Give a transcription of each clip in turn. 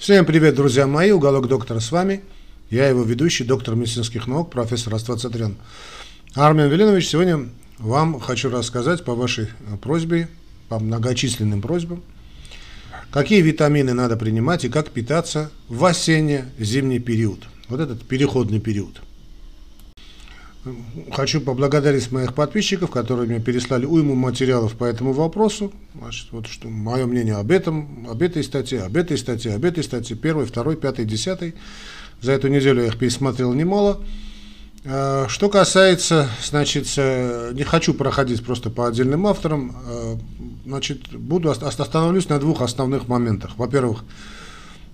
Всем привет, друзья мои, уголок доктора с вами. Я его ведущий, доктор медицинских наук, профессор Аствацатрян. Армен Велинович, сегодня вам хочу рассказать по вашей просьбе, по многочисленным просьбам, какие витамины надо принимать и как питаться в осенне-зимний период. Вот этот переходный период – Хочу поблагодарить моих подписчиков, которые мне переслали уйму материалов по этому вопросу. Значит, вот что мое мнение об этом, об этой статье, об этой статье, об этой статье, первой, второй, пятой, десятой. За эту неделю я их пересмотрел немало. А, что касается, значит, не хочу проходить просто по отдельным авторам, а, значит, буду остановлюсь на двух основных моментах. Во-первых,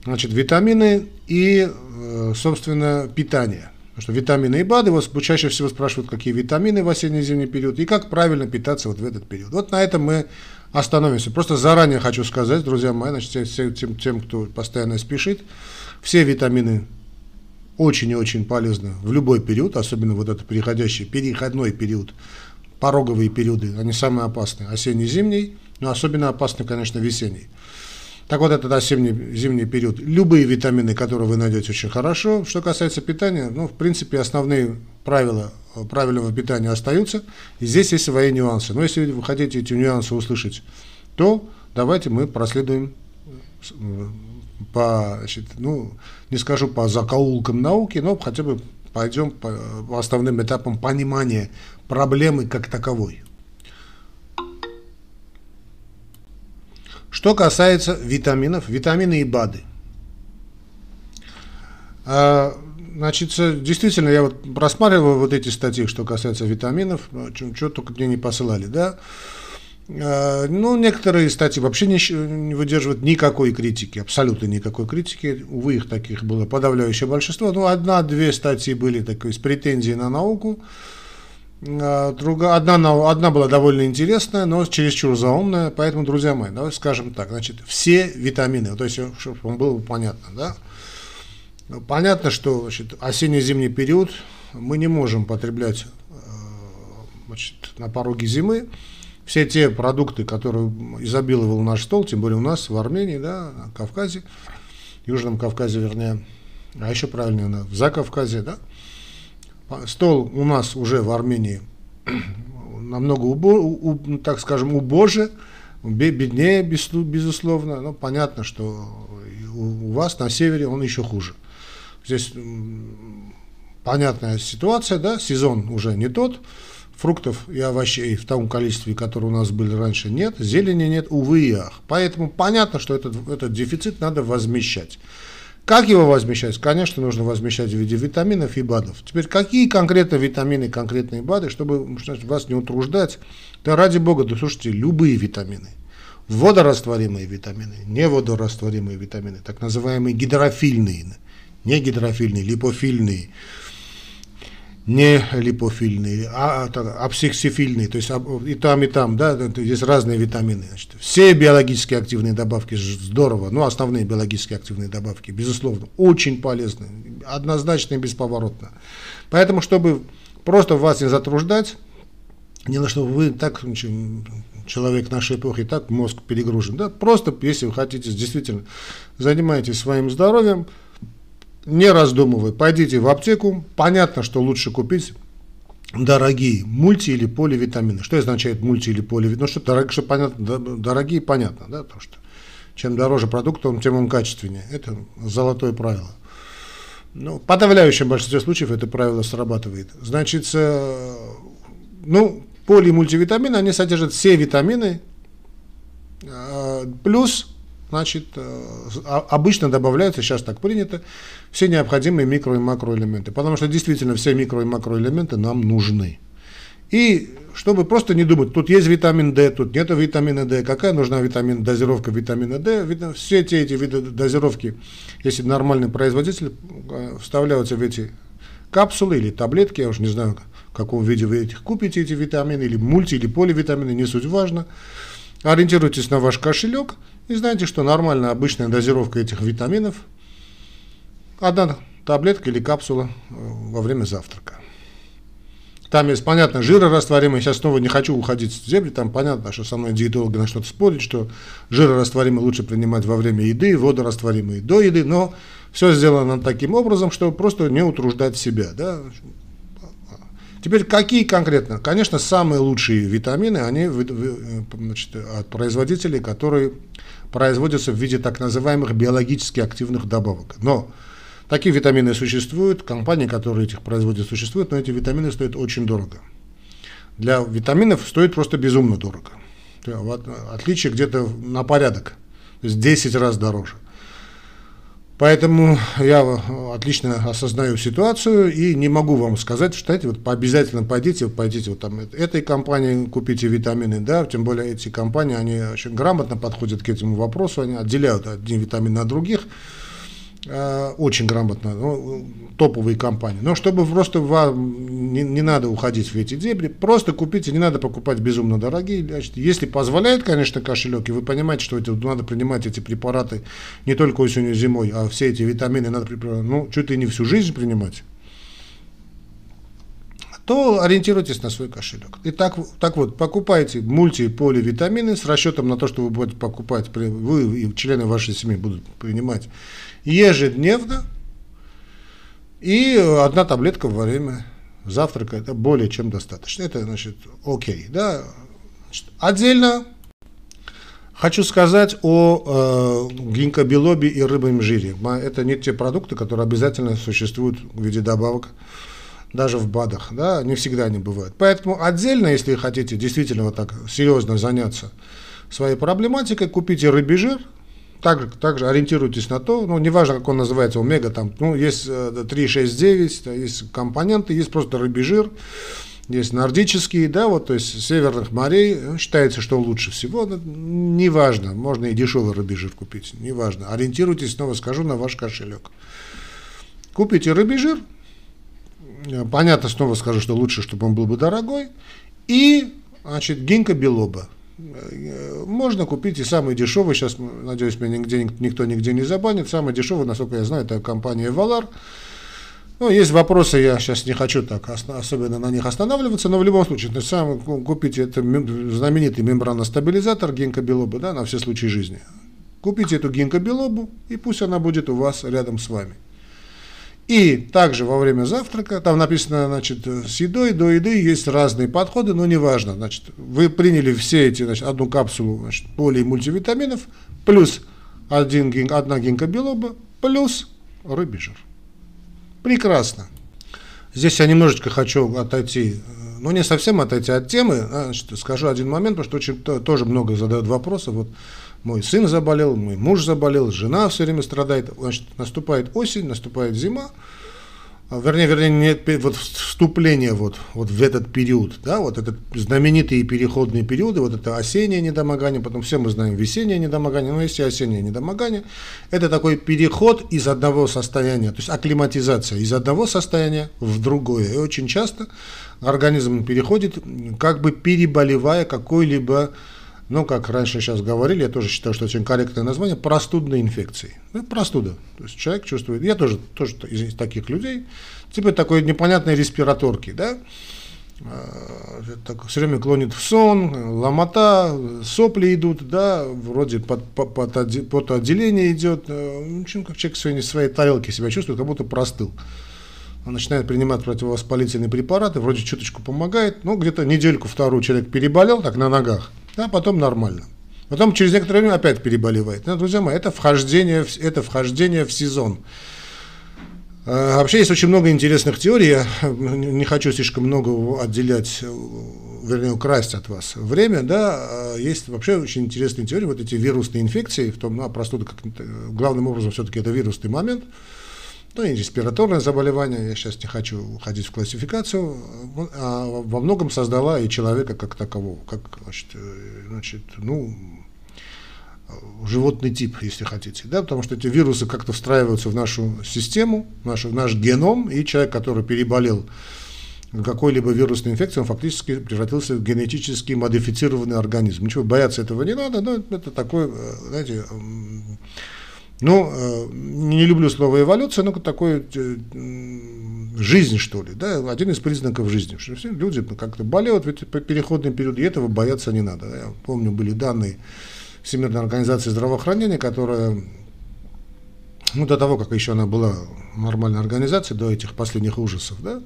значит, витамины и, э, собственно, питание – Потому что витамины и БАДы, вас чаще всего спрашивают, какие витамины в осенне-зимний период и как правильно питаться вот в этот период. Вот на этом мы остановимся. Просто заранее хочу сказать, друзья мои, значит, всем, тем, тем, кто постоянно спешит, все витамины очень и очень полезны в любой период, особенно вот этот переходящий, переходной период, пороговые периоды, они самые опасные, осенний-зимний, но особенно опасны, конечно, весенний. Так вот, этот осенний зимний период. Любые витамины, которые вы найдете, очень хорошо. Что касается питания, ну, в принципе, основные правила правильного питания остаются. И здесь есть свои нюансы. Но если вы хотите эти нюансы услышать, то давайте мы проследуем э, по, значит, ну, не скажу по закоулкам науки, но хотя бы пойдем по основным этапам понимания проблемы как таковой. Что касается витаминов, витамины и БАДы. А, значит, действительно, я вот просматривал вот эти статьи, что касается витаминов, ну, что только мне не посылали, да. А, ну, некоторые статьи вообще не, не выдерживают никакой критики, абсолютно никакой критики. Увы, их таких было подавляющее большинство. Ну, одна-две статьи были такой с претензией на науку. А, другая, одна, одна была довольно интересная, но чересчур заумная, поэтому, друзья мои, давай скажем так, значит, все витамины, то есть, чтобы вам было понятно, да, понятно, что значит, осенне-зимний период мы не можем потреблять э, значит, на пороге зимы, все те продукты, которые изобиловал наш стол, тем более у нас в Армении, да, на Кавказе, Южном Кавказе, вернее, а еще правильнее, в Закавказе, да, Стол у нас уже в Армении намного, убо, так скажем, убоже, беднее, безусловно. Но понятно, что у вас на севере он еще хуже. Здесь понятная ситуация, да, сезон уже не тот, фруктов и овощей в том количестве, которые у нас были раньше, нет, зелени нет, увы и ах. Поэтому понятно, что этот, этот дефицит надо возмещать. Как его возмещать? Конечно, нужно возмещать в виде витаминов и БАДов. Теперь, какие конкретно витамины, конкретные БАДы, чтобы вас не утруждать? Да ради бога, да слушайте, любые витамины. Водорастворимые витамины, не водорастворимые витамины, так называемые гидрофильные, не гидрофильные, липофильные, не липофильные, а, а апсиксифильные, то есть и там, и там, да, есть разные витамины. Значит, все биологически активные добавки здорово, ну, основные биологически активные добавки, безусловно, очень полезны, однозначно и бесповоротно. Поэтому, чтобы просто вас не затруждать, не на что вы так, человек нашей эпохи, так мозг перегружен, да, просто, если вы хотите, действительно, занимаетесь своим здоровьем, не раздумывая, пойдите в аптеку. Понятно, что лучше купить дорогие мульти или поливитамины. Что означает мульти или поливитамины? Ну, что, дорогие, что понятно, дорогие, понятно, да, потому что чем дороже продукт, тем он качественнее. Это золотое правило. Ну, в подавляющем большинстве случаев это правило срабатывает. Значит, ну, поли и мультивитамины, они содержат все витамины, а, плюс значит, э, а, обычно добавляются, сейчас так принято, все необходимые микро- и макроэлементы, потому что действительно все микро- и макроэлементы нам нужны. И чтобы просто не думать, тут есть витамин D, тут нет витамина D, какая нужна витамин, дозировка витамина D, все те эти виды дозировки, если нормальный производитель, э, вставляются в эти капсулы или таблетки, я уже не знаю, в каком виде вы этих купите, эти витамины, или мульти, или поливитамины, не суть важно. Ориентируйтесь на ваш кошелек и знаете, что нормальная обычная дозировка этих витаминов – одна таблетка или капсула э, во время завтрака. Там есть, понятно, жирорастворимый, сейчас снова не хочу уходить с земли, там понятно, что со мной диетологи на что-то спорят, что жирорастворимый лучше принимать во время еды, водорастворимый до еды, но все сделано таким образом, чтобы просто не утруждать себя. Да? Теперь какие конкретно? Конечно, самые лучшие витамины, они значит, от производителей, которые производятся в виде так называемых биологически активных добавок. Но такие витамины существуют, компании, которые этих производят, существуют, но эти витамины стоят очень дорого. Для витаминов стоит просто безумно дорого. Отличие где-то на порядок, то есть 10 раз дороже. Поэтому я отлично осознаю ситуацию и не могу вам сказать, что эти вот обязательно пойдите, пойдите вот там этой компании купите витамины, да, тем более эти компании, они очень грамотно подходят к этому вопросу, они отделяют один витамин от других. Э, очень грамотно, ну, топовые компании. Но чтобы просто вам не, не надо уходить в эти дебри, просто купите, не надо покупать безумно дорогие. Значит, если позволяет, конечно, кошелек, и вы понимаете, что это, надо принимать эти препараты не только осенью и зимой, а все эти витамины надо ну, чуть ли не всю жизнь принимать, то ориентируйтесь на свой кошелек. И так, так вот, покупайте мультиполивитамины с расчетом на то, что вы будете покупать, вы и члены вашей семьи будут принимать ежедневно и одна таблетка во время завтрака, это более чем достаточно. Это, значит, окей, да. Значит, отдельно хочу сказать о э, гинкобелобе и рыбном жире. Это не те продукты, которые обязательно существуют в виде добавок даже в БАДах, да, не всегда они бывают. Поэтому отдельно, если хотите действительно вот так серьезно заняться своей проблематикой, купите рыбий жир, также, также ориентируйтесь на то, ну, неважно, как он называется, омега, там, ну, есть 3,6,9, э, есть компоненты, есть просто рыбий жир, есть нордические, да, вот, то есть северных морей, считается, что лучше всего, неважно, можно и дешевый рыбий жир купить, неважно, ориентируйтесь, снова скажу, на ваш кошелек. Купите рыбий жир, Э, понятно, снова скажу, что лучше, чтобы он был бы дорогой. И, значит, гинка белоба. Можно купить и самый дешевый, сейчас, надеюсь, меня нигде, никто нигде не забанит, самый дешевый, насколько я знаю, это компания Valar. Ну, есть вопросы, я сейчас не хочу так особенно на них останавливаться, но в любом случае, то сам купите это знаменитый мембраностабилизатор гинкобелоба, да, на все случаи жизни. Купите эту гинкобелобу, и пусть она будет у вас рядом с вами. И также во время завтрака, там написано, значит, с едой, до еды есть разные подходы, но неважно. Значит, вы приняли все эти, значит, одну капсулу значит, поли мультивитаминов, плюс один, одна гинка белоба, плюс рыбий жир. Прекрасно. Здесь я немножечко хочу отойти, ну не совсем отойти от темы, а, значит, скажу один момент, потому что очень, тоже много задают вопросов. Вот мой сын заболел, мой муж заболел, жена все время страдает. Значит, наступает осень, наступает зима, а, вернее, вернее, нет, вот вступление вот, вот в этот период, да, вот этот знаменитые переходные периоды, вот это осеннее недомогание, потом все мы знаем весеннее недомогание, но есть и осеннее недомогание, это такой переход из одного состояния, то есть акклиматизация из одного состояния в другое, и очень часто организм переходит, как бы переболевая какой-либо ну, как раньше сейчас говорили, я тоже считаю, что очень корректное название, простудной инфекции. Ну, простуда. То есть человек чувствует, я тоже, тоже из таких людей, типа такой непонятной респираторки, да, а, так, все время клонит в сон, ломота, сопли идут, да, вроде под, под, под, отделение идет, э, в общем, как человек сегодня в своей тарелке себя чувствует, как будто простыл. Он начинает принимать противовоспалительные препараты, вроде чуточку помогает, но где-то недельку-вторую человек переболел, так на ногах, да, потом нормально. Потом через некоторое время опять переболевает. Ну, друзья мои, это вхождение, это вхождение в сезон. А, вообще есть очень много интересных теорий. Я не хочу слишком много отделять, вернее, украсть от вас время. Да, а, есть вообще очень интересные теории. Вот эти вирусные инфекции, в том, ну, а простуда как главным образом все-таки это вирусный момент ну и респираторное заболевание, я сейчас не хочу уходить в классификацию, а во многом создала и человека как такового, как, значит, э, значит ну, животный тип, если хотите, да, потому что эти вирусы как-то встраиваются в нашу систему, в наш, в наш геном, и человек, который переболел какой-либо вирусной инфекцией, он фактически превратился в генетически модифицированный организм. Ничего, бояться этого не надо, но это такой, э, знаете, ну, э, не люблю слово эволюция, но такой э, жизнь, что ли, да, один из признаков жизни. Что все люди как-то болеют, ведь по переходным периоду, и этого бояться не надо. Я помню, были данные Всемирной организации здравоохранения, которая, ну, до того, как еще она была нормальной организацией, до этих последних ужасов, да,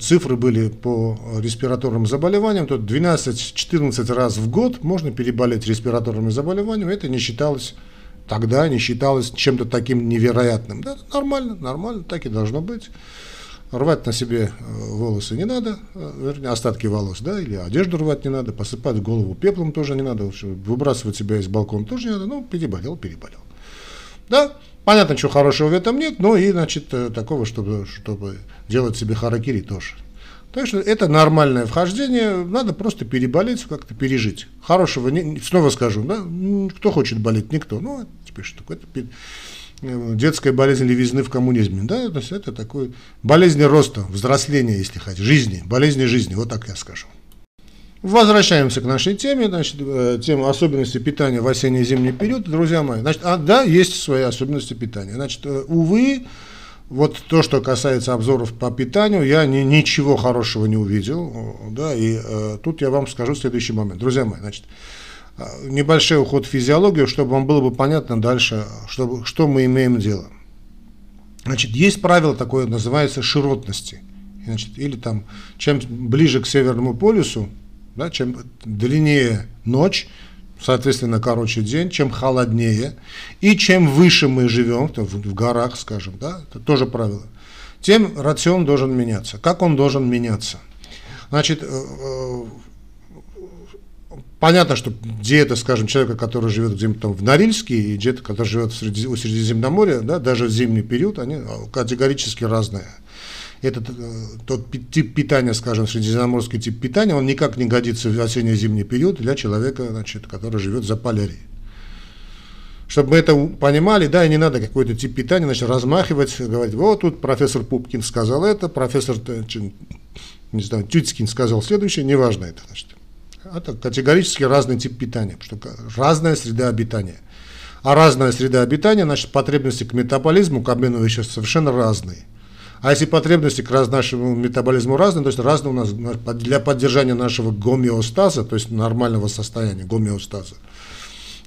цифры были по респираторным заболеваниям, то 12-14 раз в год можно переболеть респираторными заболеваниями, это не считалось тогда не считалось чем-то таким невероятным. Да, нормально, нормально, так и должно быть. Рвать на себе э, волосы не надо, э, вернее, остатки волос, да, или одежду рвать не надо, посыпать голову пеплом тоже не надо, выбрасывать себя из балкона тоже не надо, ну, переболел, переболел. Да, понятно, что хорошего в этом нет, но и, значит, э, такого, чтобы, чтобы делать себе харакири тоже. Так что это нормальное вхождение, надо просто переболеть, как-то пережить. Хорошего, не, снова скажу, да, кто хочет болеть, никто. Ну, теперь что такое? Это э, детская болезнь левизны в коммунизме, да, то есть это такой болезнь роста, взросления, если хотите, жизни, болезни жизни, вот так я скажу. Возвращаемся к нашей теме, значит, э, тема особенности питания в осенне зимний период, друзья мои. Значит, а, да, есть свои особенности питания. Значит, э, увы, вот то, что касается обзоров по питанию, я ни, ничего хорошего не увидел. Да, и э, тут я вам скажу следующий момент. Друзья мои, значит, э, небольшой уход в физиологию, чтобы вам было бы понятно дальше, чтобы, что мы имеем дело. Значит, есть правило такое, называется широтности. Значит, или там, чем ближе к Северному полюсу, да, чем длиннее ночь, соответственно, короче день, чем холоднее, и чем выше мы живем, в, в горах, скажем, да, это тоже правило, тем рацион должен меняться. Как он должен меняться? Значит, э, э, понятно, что диета, скажем, человека, который живет где-то там в Норильске, и диета, который живет в Среди, у Средиземноморья, да, даже в зимний период, они категорически разные этот э, тот тип питания, скажем, средиземноморский тип питания, он никак не годится в осенне-зимний период для человека, значит, который живет за полярий. Чтобы мы это понимали, да, и не надо какой-то тип питания, значит, размахивать, говорить, вот тут профессор Пупкин сказал это, профессор, э, не знаю, Тюцкин сказал следующее, неважно это, значит. Это категорически разный тип питания, потому что разная среда обитания. А разная среда обитания, значит, потребности к метаболизму, к обмену веществ совершенно разные. А если потребности к раз нашему метаболизму разные, то есть разные у нас для поддержания нашего гомеостаза, то есть нормального состояния гомеостаза,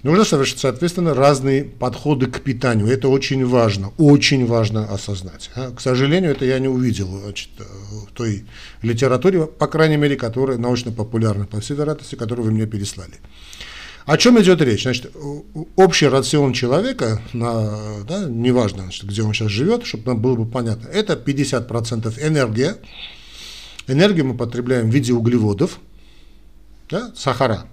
нужно совершить, соответственно, разные подходы к питанию. Это очень важно, очень важно осознать. А, к сожалению, это я не увидел значит, в той литературе, по крайней мере, которая научно-популярна, по всей вероятности, которую вы мне переслали. О чем идет речь? Значит, общий рацион человека, на, да, неважно, значит, где он сейчас живет, чтобы нам было бы понятно, это 50% энергия. Энергию мы потребляем в виде углеводов, да, сахара.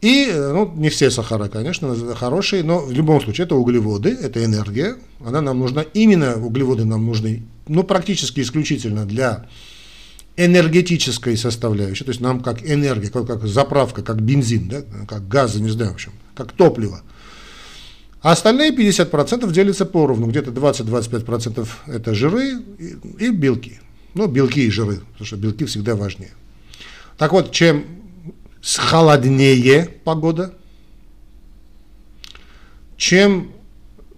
И, ну, не все сахара, конечно, хорошие, но в любом случае это углеводы, это энергия. Она нам нужна, именно углеводы нам нужны, ну, практически исключительно для энергетической составляющей, то есть нам как энергия, как, как заправка, как бензин, да, как газы, не знаю, в общем, как топливо. А остальные 50% делятся поровну, где-то 20-25% это жиры и, и белки. Ну, белки и жиры, потому что белки всегда важнее. Так вот, чем холоднее погода, чем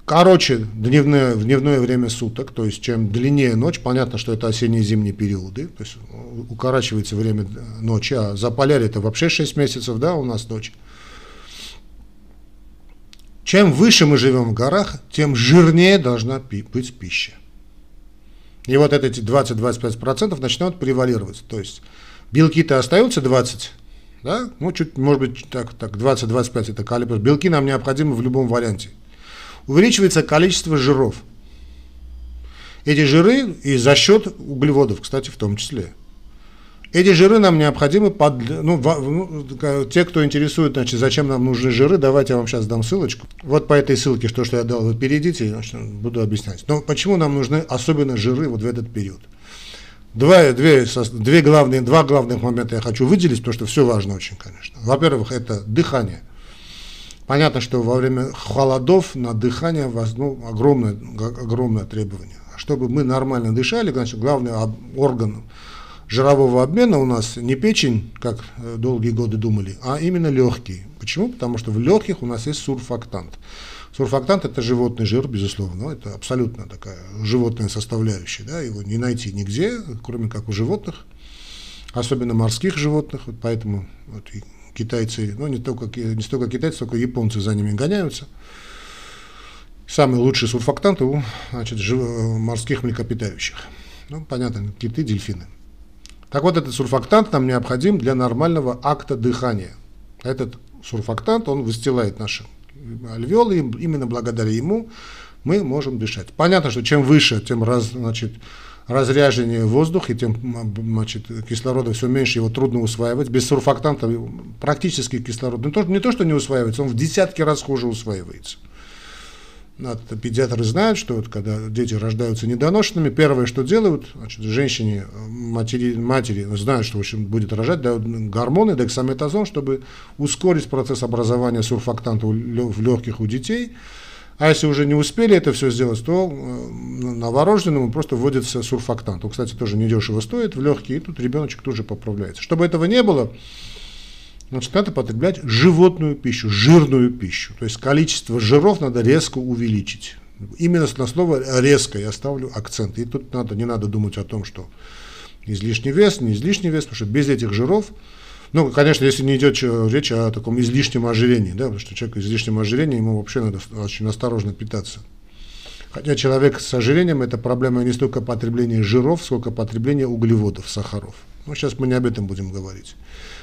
короче дневное, дневное время суток, то есть чем длиннее ночь, понятно, что это осенние зимние периоды, то есть укорачивается время ночи, а за полярье это вообще 6 месяцев, да, у нас ночь. Чем выше мы живем в горах, тем жирнее должна быть пища. И вот эти 20-25% начинают превалировать. То есть белки-то остаются 20, да? ну чуть, может быть, так, так 20-25 это калибр. Белки нам необходимы в любом варианте увеличивается количество жиров. Эти жиры и за счет углеводов, кстати, в том числе. Эти жиры нам необходимы под, ну, в, ну, те, кто интересует, значит, зачем нам нужны жиры, давайте я вам сейчас дам ссылочку. Вот по этой ссылке, что, что я дал, вы перейдите, значит, буду объяснять. Но почему нам нужны особенно жиры вот в этот период? Два, две, две главные, два главных момента я хочу выделить, потому что все важно очень, конечно. Во-первых, это дыхание – Понятно, что во время холодов на дыхание ну, огромное, огромное требование. Чтобы мы нормально дышали, значит, главный орган жирового обмена у нас не печень, как э, долгие годы думали, а именно легкие. Почему? Потому что в легких у нас есть сурфактант. Сурфактант – это животный жир, безусловно, это абсолютно такая животная составляющая, да, его не найти нигде, кроме как у животных, особенно морских животных, вот поэтому вот китайцы, ну не только не столько китайцы, только японцы за ними гоняются. Самые лучшие сурфактанты у значит, жив, морских млекопитающих. Ну, понятно, киты, дельфины. Так вот, этот сурфактант нам необходим для нормального акта дыхания. Этот сурфактант, он выстилает наши альвеолы, именно благодаря ему мы можем дышать. Понятно, что чем выше, тем раз, значит, разряженнее воздух, и тем значит, кислорода все меньше, его трудно усваивать. Без сурфактанта практически кислород не то, не то, что не усваивается, он в десятки раз хуже усваивается. Это педиатры знают, что вот, когда дети рождаются недоношенными, первое, что делают, значит, женщине, матери, матери знают, что в общем, будет рожать, дают гормоны, дексаметазон, чтобы ускорить процесс образования сурфактанта в легких у детей. А если уже не успели это все сделать, то э, новорожденному просто вводится сурфактант. Он, кстати, тоже недешево стоит в легкие, и тут ребеночек тоже поправляется. Чтобы этого не было, Значит, надо потреблять животную пищу, жирную пищу. То есть количество жиров надо резко увеличить. Именно на слово резко я ставлю акцент. И тут надо, не надо думать о том, что излишний вес, не излишний вес, потому что без этих жиров, ну, конечно, если не идет речь о таком излишнем ожирении, да, потому что человек с излишним ожирением, ему вообще надо очень осторожно питаться. Хотя человек с ожирением – это проблема не столько потребления жиров, сколько потребления углеводов, сахаров. Ну, сейчас мы не об этом будем говорить.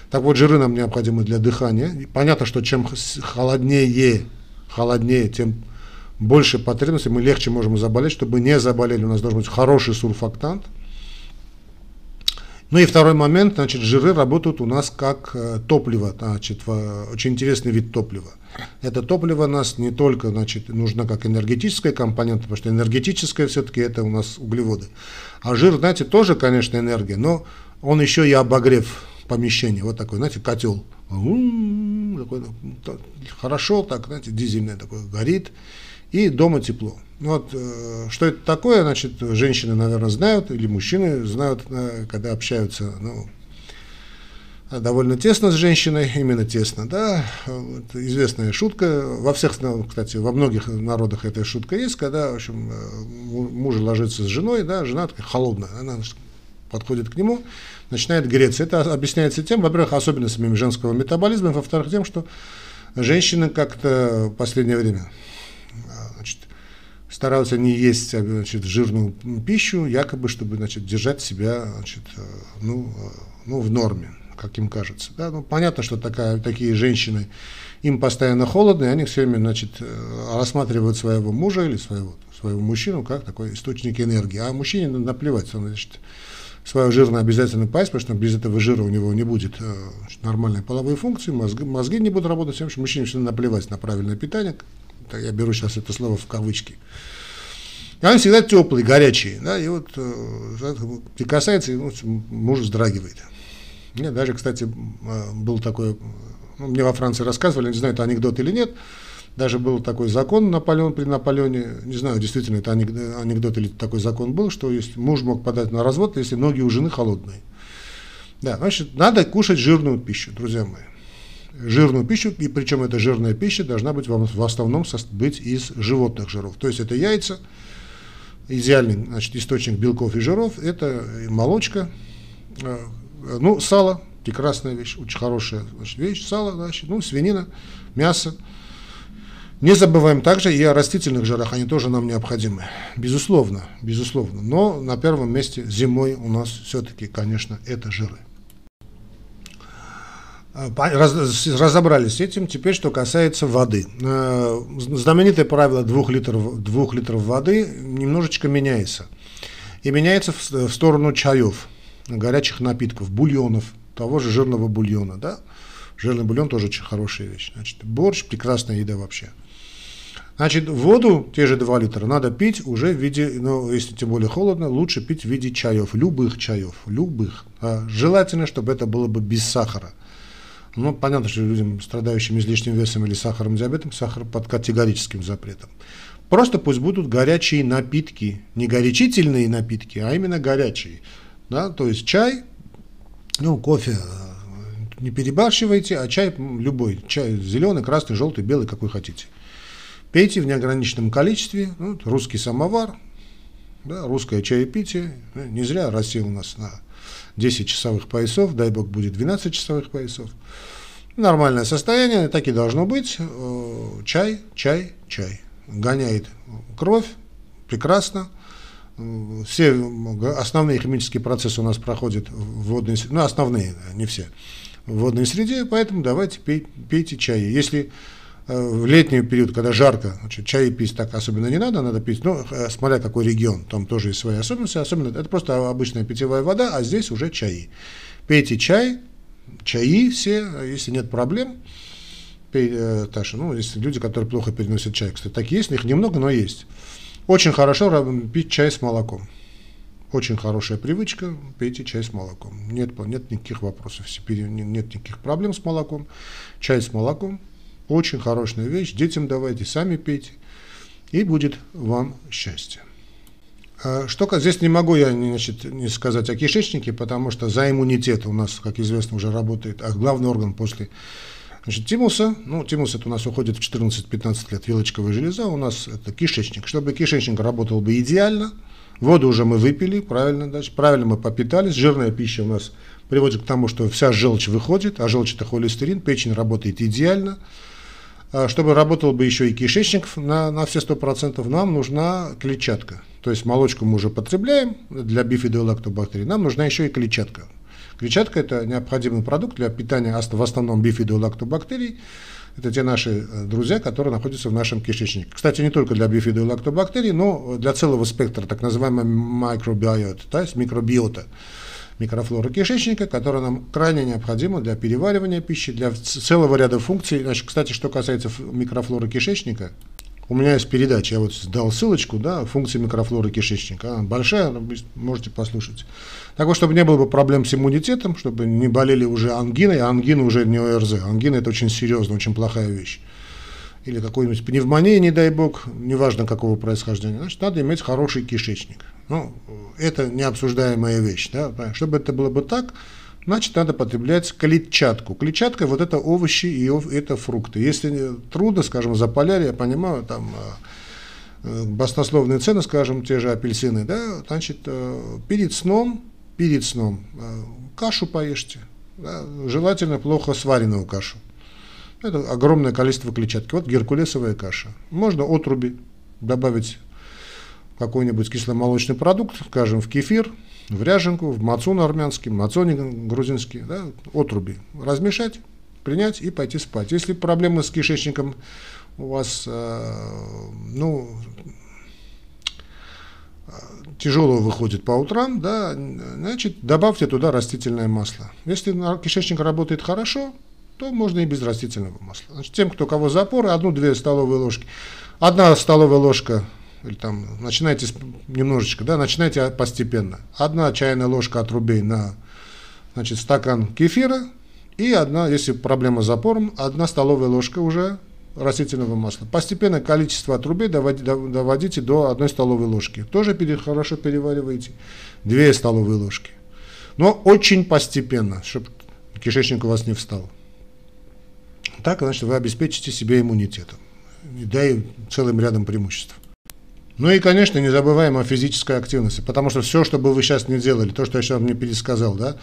Так вот, жиры нам необходимы для дыхания. Понятно, что чем холоднее, холоднее, тем больше потребностей, мы легче можем заболеть. Чтобы не заболели, у нас должен быть хороший сурфактант. Ну и второй момент, значит, жиры работают у нас как э, топливо, значит, очень интересный вид топлива. Это топливо у нас не только, значит, нужно как энергетическая компонента, потому что энергетическое все-таки это у нас углеводы. А жир, знаете, тоже, конечно, энергия, но он еще и обогрев помещение, вот такой, знаете, котел. Такой, хорошо, так, знаете, дизельное такое, горит, и дома тепло. Вот, э, что это такое, значит, женщины, наверное, знают, или мужчины знают, э, когда общаются, ну, довольно тесно с женщиной, именно тесно, да, вот, известная шутка, во всех, ну, кстати, во многих народах эта шутка есть, когда, в общем, э, муж ложится с женой, да, жена такая холодная, она подходит к нему, начинает греться. Это объясняется тем, во-первых, особенностями женского метаболизма, во-вторых, тем, что женщины как-то в последнее время значит, стараются не есть значит, жирную пищу, якобы, чтобы значит, держать себя значит, э, ну, э, ну, в норме, как им кажется. Да? Ну, понятно, что такая, такие женщины, им постоянно холодно, и они все время значит, э, рассматривают своего мужа или своего, своего мужчину как такой источник энергии. А мужчине наплевать, он значит, свое жирное обязательно пасть, потому что без этого жира у него не будет э, нормальной половой функции, мозги, мозги не будут работать, всем, что мужчине всегда наплевать на правильное питание, я беру сейчас это слово в кавычки. И он всегда теплый, горячий, да, и вот э, прикасается, и ну, муж вздрагивает. Мне даже, кстати, э, был такой, ну, мне во Франции рассказывали, не знаю, это анекдот или нет, даже был такой закон Наполеон при Наполеоне, не знаю, действительно это анекдот или такой закон был, что если муж мог подать на развод, если ноги у жены холодные. Да, значит, надо кушать жирную пищу, друзья мои. Жирную пищу, и причем эта жирная пища должна быть в основном быть из животных жиров. То есть это яйца, идеальный значит, источник белков и жиров, это молочка, э, ну, сало, прекрасная вещь, очень хорошая значит, вещь, сало, значит, ну, свинина, мясо, не забываем также и о растительных жирах, они тоже нам необходимы. Безусловно, безусловно. Но на первом месте зимой у нас все-таки, конечно, это жиры. А, разобрались с этим. Теперь, что касается воды. А, знаменитое правило 2 литров, 2 литров воды немножечко меняется. И меняется в сторону чаев, горячих напитков, бульонов, того же жирного бульона. Да? Жирный бульон тоже очень хорошая вещь. Значит, борщ – прекрасная еда вообще. Значит, воду, те же 2 литра, надо пить уже в виде, ну, если тем более холодно, лучше пить в виде чаев, любых чаев, любых. А желательно, чтобы это было бы без сахара. Ну, понятно, что людям, страдающим излишним весом или сахаром, диабетом, сахар под категорическим запретом. Просто пусть будут горячие напитки, не горячительные напитки, а именно горячие. Да? То есть чай, ну, кофе, э, не перебарщивайте, а чай любой, чай зеленый, красный, желтый, белый, какой хотите Пейте в неограниченном количестве. Ну, русский самовар, да, русское чаепитие. Не зря Россия у нас на 10 часовых поясов, дай бог будет 12 часовых поясов. Нормальное состояние, так и должно быть. Э, чай, чай, чай. Гоняет кровь, прекрасно. Все основные химические процессы у нас проходят в водной среде, ну основные, не все, в водной среде, поэтому давайте пей, пейте чай. Если э, в летний период, когда жарко, значит, чай пить так особенно не надо, надо пить, ну, э, смотря какой регион, там тоже есть свои особенности, особенно это просто обычная питьевая вода, а здесь уже чаи. Пейте чай, чаи все, если нет проблем, пей, э, Таша, ну, если люди, которые плохо переносят чай, кстати, такие есть, их немного, но есть. Очень хорошо пить чай с молоком. Очень хорошая привычка, пейте чай с молоком. Нет, нет никаких вопросов, нет никаких проблем с молоком. Чай с молоком – очень хорошая вещь. Детям давайте, сами пейте, и будет вам счастье. А что здесь не могу я значит, не сказать о кишечнике, потому что за иммунитет у нас, как известно, уже работает, а главный орган после Значит, тимуса, ну, тимус это у нас уходит в 14-15 лет, вилочковая железа, у нас это кишечник. Чтобы кишечник работал бы идеально, воду уже мы выпили, правильно, дальше, правильно мы попитались, жирная пища у нас приводит к тому, что вся желчь выходит, а желчь это холестерин, печень работает идеально. А чтобы работал бы еще и кишечник на, на все 100%, нам нужна клетчатка. То есть молочку мы уже потребляем для бифидолактобактерий, нам нужна еще и клетчатка. Клетчатка – это необходимый продукт для питания в основном бифидолактобактерий. Это те наши э, друзья, которые находятся в нашем кишечнике. Кстати, не только для бифидолактобактерий, но для целого спектра так называемого микробиота, то есть микробиота микрофлора кишечника, которая нам крайне необходима для переваривания пищи, для целого ряда функций. Значит, кстати, что касается микрофлоры кишечника, у меня есть передача, я вот дал ссылочку, да, функции микрофлоры кишечника. Она большая, можете послушать. Так вот, чтобы не было бы проблем с иммунитетом, чтобы не болели уже ангиной, а ангина уже не ОРЗ. Ангина это очень серьезно, очень плохая вещь. Или какой-нибудь пневмония, не дай бог, неважно какого происхождения. Значит, надо иметь хороший кишечник. Ну, это необсуждаемая вещь. Да? Чтобы это было бы так, значит, надо потреблять клетчатку. Клетчатка – вот это овощи и это фрукты. Если трудно, скажем, за полярье, я понимаю, там э, э, баснословные цены, скажем, те же апельсины, да, значит, э, перед сном, перед сном кашу поешьте, да, желательно плохо сваренную кашу. Это огромное количество клетчатки. Вот геркулесовая каша. Можно отруби добавить какой-нибудь кисломолочный продукт, скажем, в кефир, в ряженку, в мацун армянский, мацони грузинский, да, отруби. Размешать, принять и пойти спать. Если проблемы с кишечником у вас, э, ну, тяжело выходит по утрам, да, значит, добавьте туда растительное масло. Если кишечник работает хорошо, то можно и без растительного масла. Значит, тем, кто кого запоры, одну-две столовые ложки. Одна столовая ложка или там начинайте немножечко, да, начинайте постепенно. Одна чайная ложка отрубей на значит, стакан кефира и одна, если проблема с запором, одна столовая ложка уже растительного масла. Постепенно количество отрубей доводите, доводите до одной столовой ложки. Тоже хорошо перевариваете. Две столовые ложки. Но очень постепенно, чтобы кишечник у вас не встал. Так, значит, вы обеспечите себе иммунитетом. Да и целым рядом преимуществ. Ну и, конечно, не забываем о физической активности, потому что все, что бы вы сейчас не делали, то, что я сейчас мне пересказал, да,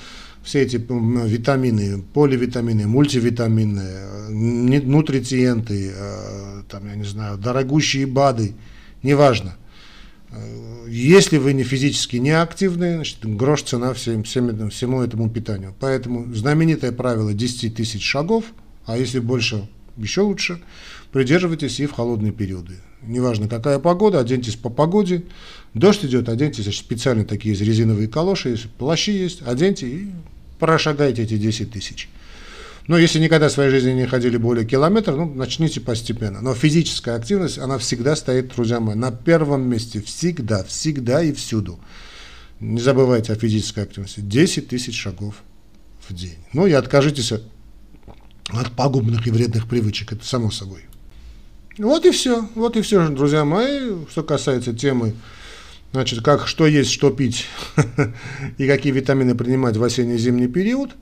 все эти витамины, поливитамины, мультивитамины, нутрициенты, э, там, я не знаю, дорогущие БАДы, неважно. Э, если вы не физически не активны, значит, грош цена всем, всем, всему этому питанию. Поэтому знаменитое правило 10 тысяч шагов, а если больше, еще лучше, придерживайтесь и в холодные периоды неважно какая погода, оденьтесь по погоде. Дождь идет, оденьтесь специально такие резиновые калоши, если плащи есть, оденьте и прошагайте эти 10 тысяч. Но если никогда в своей жизни не ходили более километра, ну, начните постепенно. Но физическая активность, она всегда стоит, друзья мои, на первом месте. Всегда, всегда и всюду. Не забывайте о физической активности. 10 тысяч шагов в день. Ну и откажитесь от пагубных и вредных привычек, это само собой. Вот и все, вот и все, друзья мои, что касается темы, значит, как, что есть, что пить и какие витамины принимать в осенне-зимний период.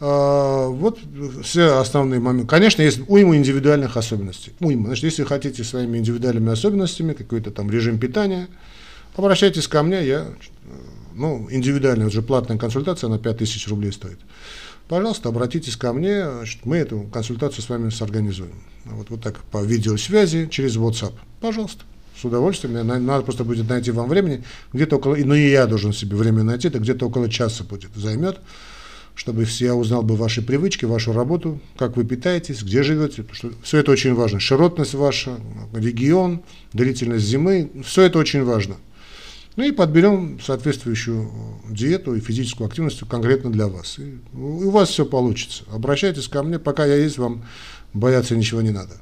А, вот все основные моменты. Конечно, есть уйма индивидуальных особенностей. Уйма. Значит, если хотите своими индивидуальными особенностями, какой-то там режим питания, обращайтесь ко мне, я, ну, индивидуальная, уже платная консультация, она 5000 рублей стоит. Пожалуйста, обратитесь ко мне, значит, мы эту консультацию с вами сорганизуем. Вот, вот так по видеосвязи через WhatsApp. Пожалуйста с удовольствием. Надо просто будет найти вам времени. Где-то около, ну и я должен себе время найти, это где-то около часа будет займет, чтобы я узнал бы ваши привычки, вашу работу, как вы питаетесь, где живете. Что все это очень важно. Широтность ваша, регион, длительность зимы, все это очень важно. Ну и подберем соответствующую диету и физическую активность конкретно для вас. И у вас все получится. Обращайтесь ко мне, пока я есть, вам бояться ничего не надо.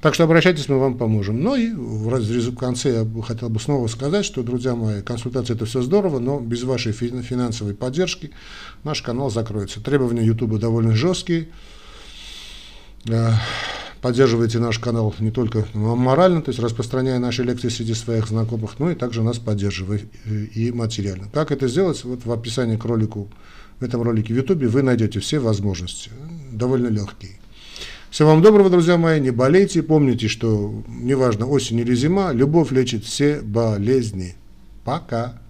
Так что обращайтесь, мы вам поможем. Ну и в конце я хотел бы снова сказать, что, друзья мои, консультация это все здорово, но без вашей финансовой поддержки наш канал закроется. Требования YouTube довольно жесткие. Э, поддерживайте наш канал не только морально, то есть распространяя наши лекции среди своих знакомых, но и также нас поддерживая и материально. Как это сделать? Вот в описании к ролику, в этом ролике в YouTube вы найдете все возможности, довольно легкие. Всего вам доброго, друзья мои, не болейте, помните, что неважно осень или зима, любовь лечит все болезни. Пока.